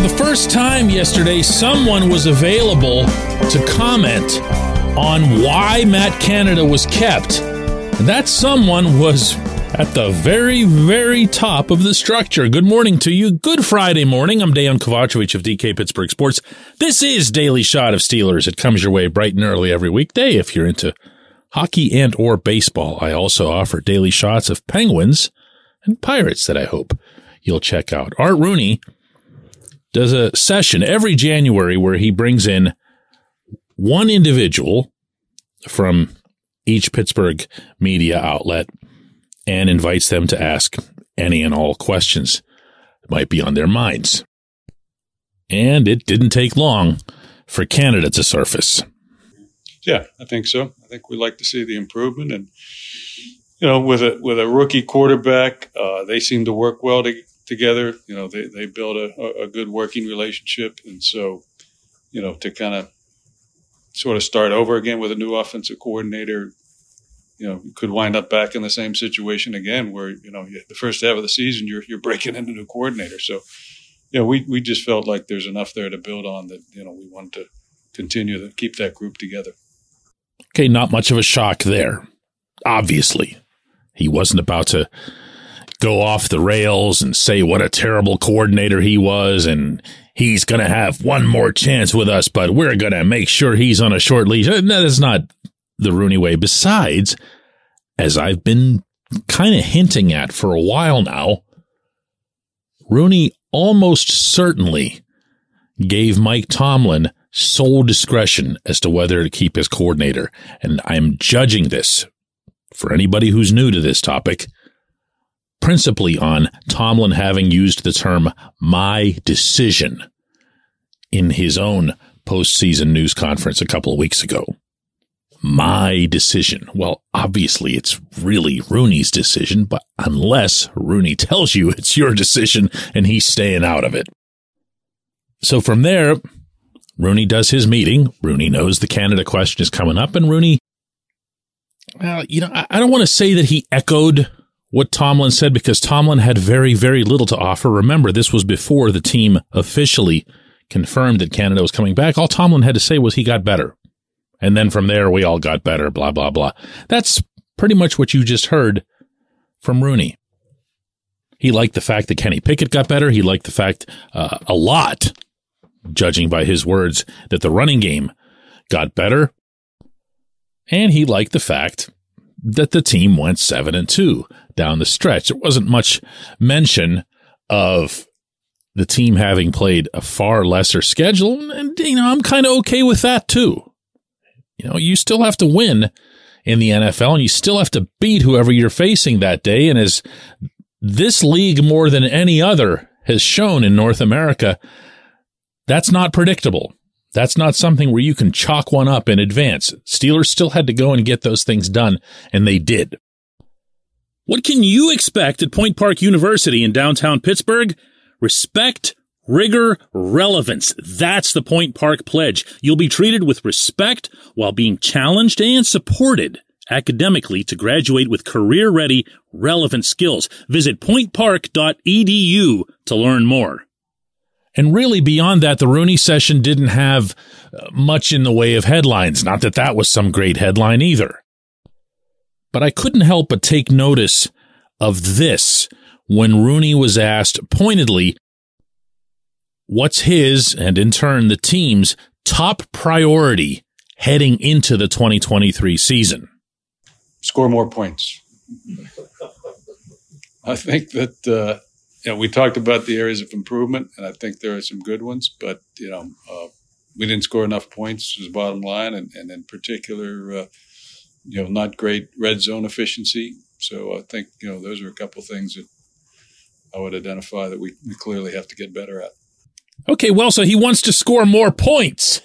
For the first time yesterday, someone was available to comment on why Matt Canada was kept. And that someone was at the very, very top of the structure. Good morning to you. Good Friday morning. I'm Dejan Kovacevic of DK Pittsburgh Sports. This is Daily Shot of Steelers. It comes your way bright and early every weekday if you're into hockey and or baseball. I also offer daily shots of Penguins and Pirates that I hope you'll check out. Art Rooney does a session every January where he brings in one individual from each Pittsburgh media outlet and invites them to ask any and all questions that might be on their minds. And it didn't take long for Canada to surface. Yeah, I think so. I think we like to see the improvement, and you know, with a with a rookie quarterback, uh, they seem to work well to, together. You know, they, they build a, a good working relationship. And so, you know, to kind of sort of start over again with a new offensive coordinator, you know, could wind up back in the same situation again where, you know, the first half of the season, you're, you're breaking in a new coordinator. So, you know, we, we just felt like there's enough there to build on that, you know, we wanted to continue to keep that group together. Okay, not much of a shock there. Obviously, he wasn't about to go off the rails and say what a terrible coordinator he was and he's going to have one more chance with us, but we're going to make sure he's on a short leash. Uh, that is not the Rooney way. Besides, as I've been kind of hinting at for a while now, Rooney almost certainly gave Mike Tomlin sole discretion as to whether to keep his coordinator. And I'm judging this for anybody who's new to this topic principally on Tomlin having used the term my decision in his own postseason news conference a couple of weeks ago. My decision. Well, obviously it's really Rooney's decision, but unless Rooney tells you it's your decision and he's staying out of it. So from there, Rooney does his meeting. Rooney knows the Canada question is coming up and Rooney, well, you know, I don't want to say that he echoed what Tomlin said because Tomlin had very, very little to offer. Remember, this was before the team officially confirmed that Canada was coming back. All Tomlin had to say was he got better. And then from there, we all got better, blah, blah, blah. That's pretty much what you just heard from Rooney. He liked the fact that Kenny Pickett got better. He liked the fact uh, a lot, judging by his words, that the running game got better. And he liked the fact that the team went seven and two down the stretch. There wasn't much mention of the team having played a far lesser schedule. And, you know, I'm kind of okay with that too. You know, you still have to win in the NFL and you still have to beat whoever you're facing that day. And as this league more than any other has shown in North America, that's not predictable. That's not something where you can chalk one up in advance. Steelers still had to go and get those things done, and they did. What can you expect at Point Park University in downtown Pittsburgh? Respect, rigor, relevance. That's the Point Park pledge. You'll be treated with respect while being challenged and supported academically to graduate with career ready, relevant skills. Visit pointpark.edu to learn more. And really, beyond that, the Rooney session didn't have uh, much in the way of headlines. Not that that was some great headline either. But I couldn't help but take notice of this when Rooney was asked pointedly what's his and in turn the team's top priority heading into the 2023 season. Score more points. I think that uh, you know we talked about the areas of improvement, and I think there are some good ones. But you know, uh, we didn't score enough points. Is bottom line, and, and in particular, uh, you know, not great red zone efficiency. So I think you know those are a couple things that I would identify that we, we clearly have to get better at. Okay, well, so he wants to score more points,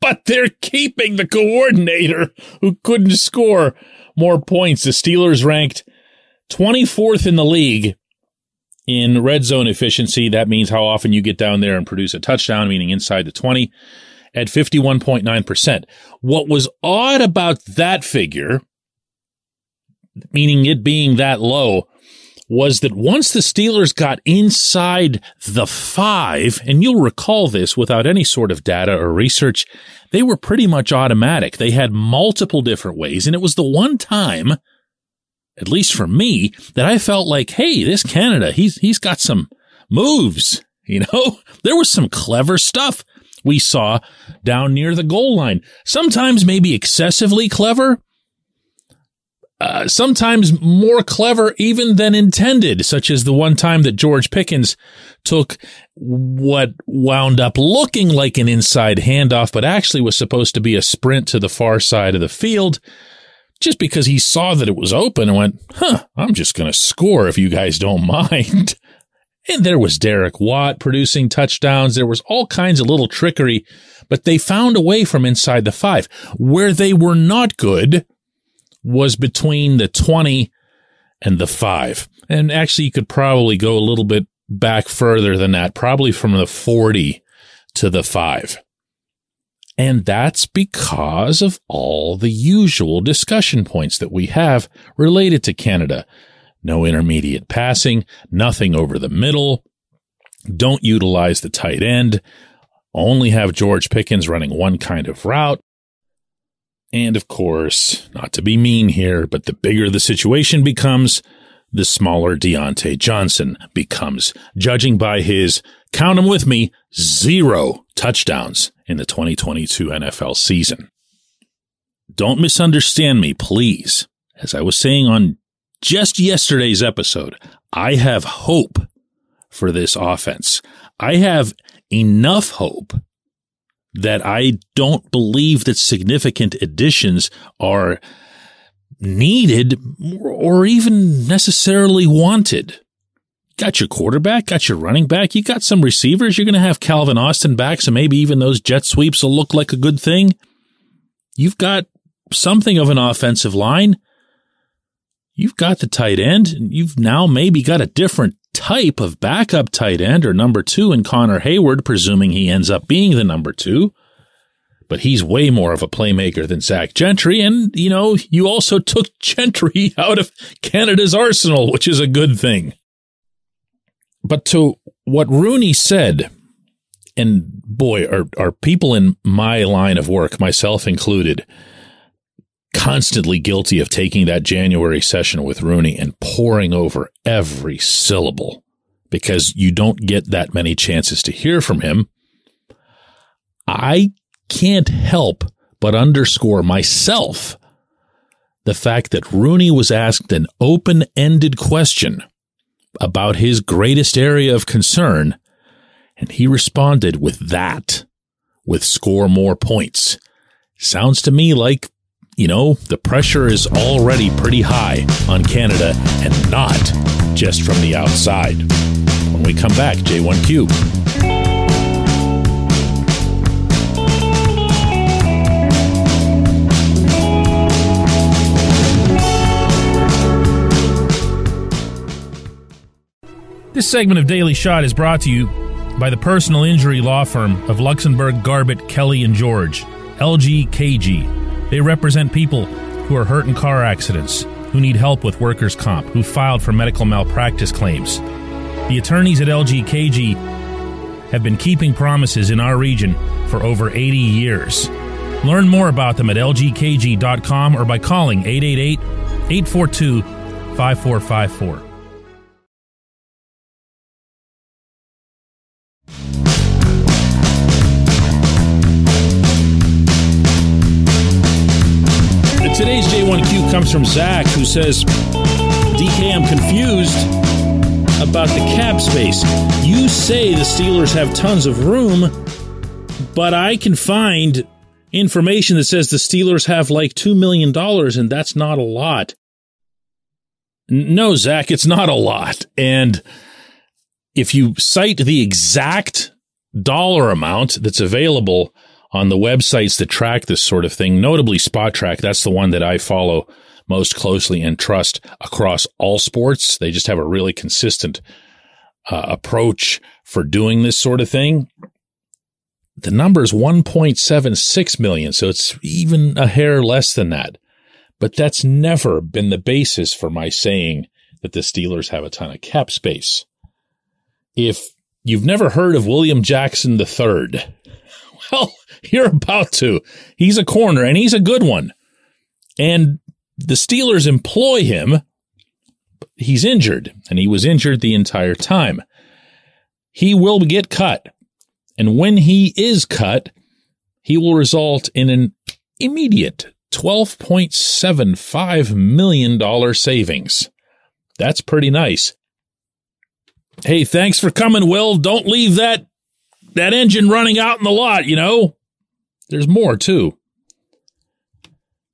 but they're keeping the coordinator who couldn't score more points. The Steelers ranked 24th in the league in red zone efficiency. That means how often you get down there and produce a touchdown, meaning inside the 20 at 51.9%. What was odd about that figure, meaning it being that low, was that once the Steelers got inside the five, and you'll recall this without any sort of data or research, they were pretty much automatic. They had multiple different ways, and it was the one time, at least for me, that I felt like, hey, this Canada, he's he's got some moves. You know, there was some clever stuff we saw down near the goal line. Sometimes maybe excessively clever, uh, sometimes more clever even than intended, such as the one time that George Pickens took what wound up looking like an inside handoff, but actually was supposed to be a sprint to the far side of the field just because he saw that it was open and went, huh, I'm just going to score if you guys don't mind. And there was Derek Watt producing touchdowns. There was all kinds of little trickery, but they found a way from inside the five. Where they were not good was between the 20 and the 5. And actually, you could probably go a little bit back further than that, probably from the 40 to the 5. And that's because of all the usual discussion points that we have related to Canada. No intermediate passing, nothing over the middle. Don't utilize the tight end. Only have George Pickens running one kind of route. And of course, not to be mean here, but the bigger the situation becomes, the smaller Diontae Johnson becomes, judging by his, count them with me, zero touchdowns in the 2022 NFL season. Don't misunderstand me, please. As I was saying on just yesterday's episode, I have hope for this offense. I have enough hope that I don't believe that significant additions are needed or even necessarily wanted. Got your quarterback, got your running back, you got some receivers. You're going to have Calvin Austin back, so maybe even those jet sweeps will look like a good thing. You've got something of an offensive line. You've got the tight end, and you've now maybe got a different type of backup tight end or number two in Connor Heyward, presuming he ends up being the number two. But he's way more of a playmaker than Zach Gentry. And, you know, you also took Gentry out of Canada's arsenal, which is a good thing. But to what Rooney said, and boy, are, are people in my line of work, myself included, constantly guilty of taking that January session with Rooney and poring over every syllable because you don't get that many chances to hear from him. I can't help but underscore myself the fact that Rooney was asked an open ended question about his greatest area of concern, and he responded with that, with score more points. Sounds to me like you know, the pressure is already pretty high on Canada and not just from the outside. When we come back, J1Q. This segment of Daily Shot is brought to you by the personal injury law firm of Luxenberg, Garbett, Kelly, and George, LGKG. They represent people who are hurt in car accidents, who need help with workers' comp, who filed for medical malpractice claims. The attorneys at LGKG have been keeping promises in our region for over 80 years. Learn more about them at lgkg.com or by calling 888 842 5454. Comes from Zach, who says, DK, I'm confused about the cap space. You say the Steelers have tons of room, but I can find information that says the Steelers have like $2 million, and that's not a lot. No, Zach, it's not a lot. And if you cite the exact dollar amount that's available on the websites that track this sort of thing, notably Spotrac. That's the one that I follow most closely and trust across all sports. They just have a really consistent uh, approach for doing this sort of thing. The number is 1.76 million, so it's even a hair less than that. But that's never been the basis for my saying that the Steelers have a ton of cap space. If you've never heard of William Jackson III, well, you're about to. He's a corner and he's a good one. And the Steelers employ him. He's injured and he was injured the entire time. He will get cut. And when he is cut, he will result in an immediate $12.75 million savings. That's pretty nice. Hey, thanks for coming, Will. Don't leave that that engine running out in the lot, you know? There's more too.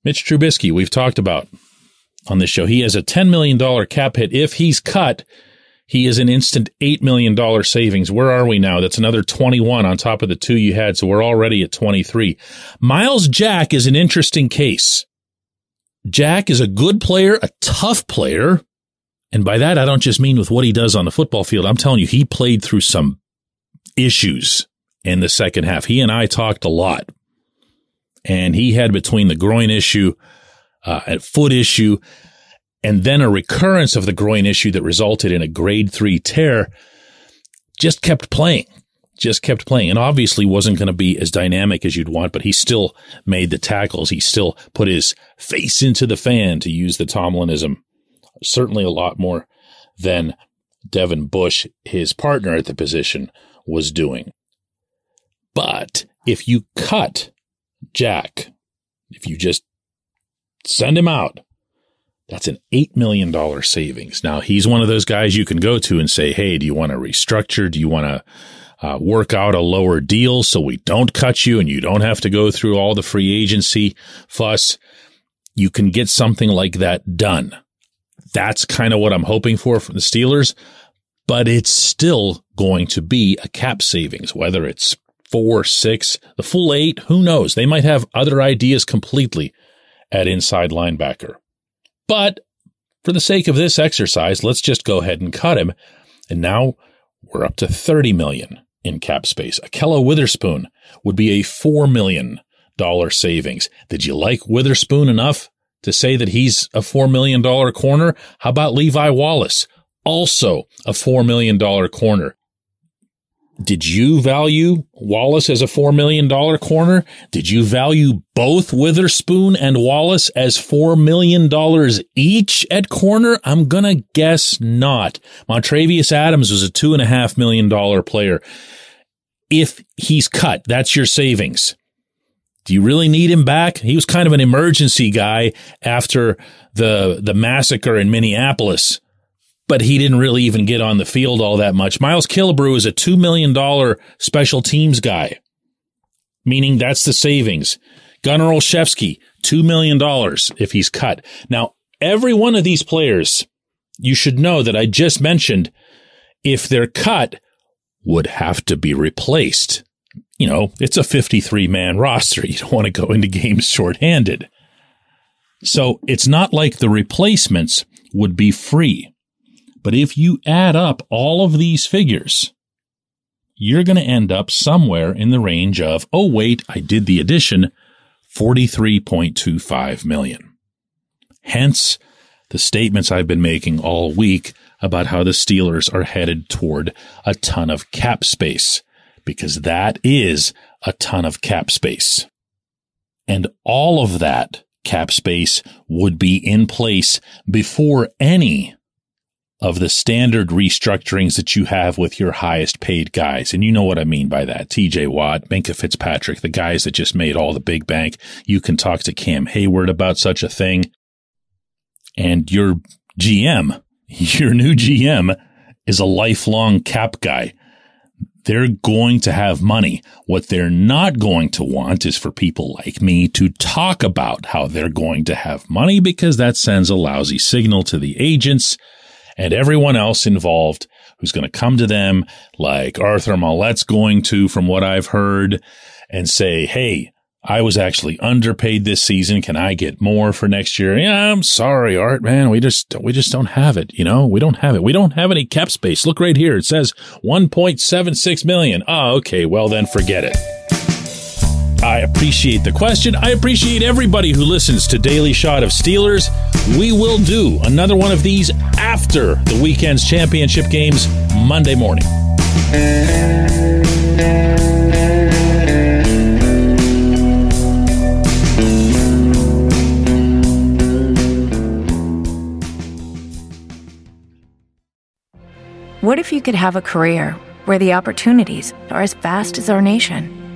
Mitch Trubisky, we've talked about on this show. He has a $10 million cap hit. If he's cut, he is an instant $8 million savings. Where are we now? That's another 21 on top of the two you had. So we're already at 23. Myles Jack is an interesting case. Jack is a good player, a tough player. And by that, I don't just mean with what he does on the football field. I'm telling you, he played through some issues in the second half. He and I talked a lot. And he had between the groin issue, uh, foot issue, and then a recurrence of the groin issue that resulted in a grade three tear, just kept playing, just kept playing. And obviously wasn't going to be as dynamic as you'd want, but he still made the tackles. He still put his face into the fan to use the Tomlinism. Certainly a lot more than Devin Bush, his partner at the position, was doing. But if you cut Jack, if you just send him out, that's an $8 million savings. Now, he's one of those guys you can go to and say, Hey, do you want to restructure? Do you want to uh, work out a lower deal so we don't cut you and you don't have to go through all the free agency fuss? You can get something like that done. That's kind of what I'm hoping for from the Steelers, but it's still going to be a cap savings, whether it's four, six, the full eight, who knows? They might have other ideas completely at inside linebacker. But for the sake of this exercise, let's just go ahead and cut him. And now we're up to 30 million in cap space. Ahkello Witherspoon would be a $4 million savings. Did you like Witherspoon enough to say that he's a $4 million corner? How about Levi Wallace? Also a $4 million corner. Did you value Wallace as a $4 million corner? Did you value both Witherspoon and Wallace as $4 million each at corner? I'm going to guess not. Montravius Adams was a $2.5 million player. If he's cut, that's your savings. Do you really need him back? He was kind of an emergency guy after the, the massacre in Minneapolis but he didn't really even get on the field all that much. Miles Killebrew is a $2 million special teams guy, meaning that's the savings. Gunnar Olszewski, $2 million if he's cut. Now, every one of these players, you should know that I just mentioned, if they're cut, would have to be replaced. You know, it's a 53 man roster. You don't want to go into games shorthanded. So it's not like the replacements would be free. But if you add up all of these figures, you're going to end up somewhere in the range of, oh, wait, I did the addition, 43.25 million. Hence the statements I've been making all week about how the Steelers are headed toward a ton of cap space because that is a ton of cap space. And all of that cap space would be in place before any of the standard restructurings that you have with your highest paid guys. And you know what I mean by that. TJ Watt, Minkah Fitzpatrick, the guys that just made all the big bank. You can talk to Cam Heyward about such a thing. And your GM, your new GM is a lifelong cap guy. They're going to have money. What they're not going to want is for people like me to talk about how they're going to have money because that sends a lousy signal to the agents and everyone else involved who's going to come to them like Arthur Maulet's going to, from what I've heard, and say, Hey, I was actually underpaid this season. Can I get more for next year? Yeah, I'm sorry, Art, man. We just, we just don't have it. You know, we don't have it. We don't have any cap space. Look right here. It says 1.76 million. Oh, okay. Well, then forget it. I appreciate the question. I appreciate everybody who listens to Daily Shot of Steelers. We will do another one of these after the weekend's championship games Monday morning. What if you could have a career where the opportunities are as vast as our nation?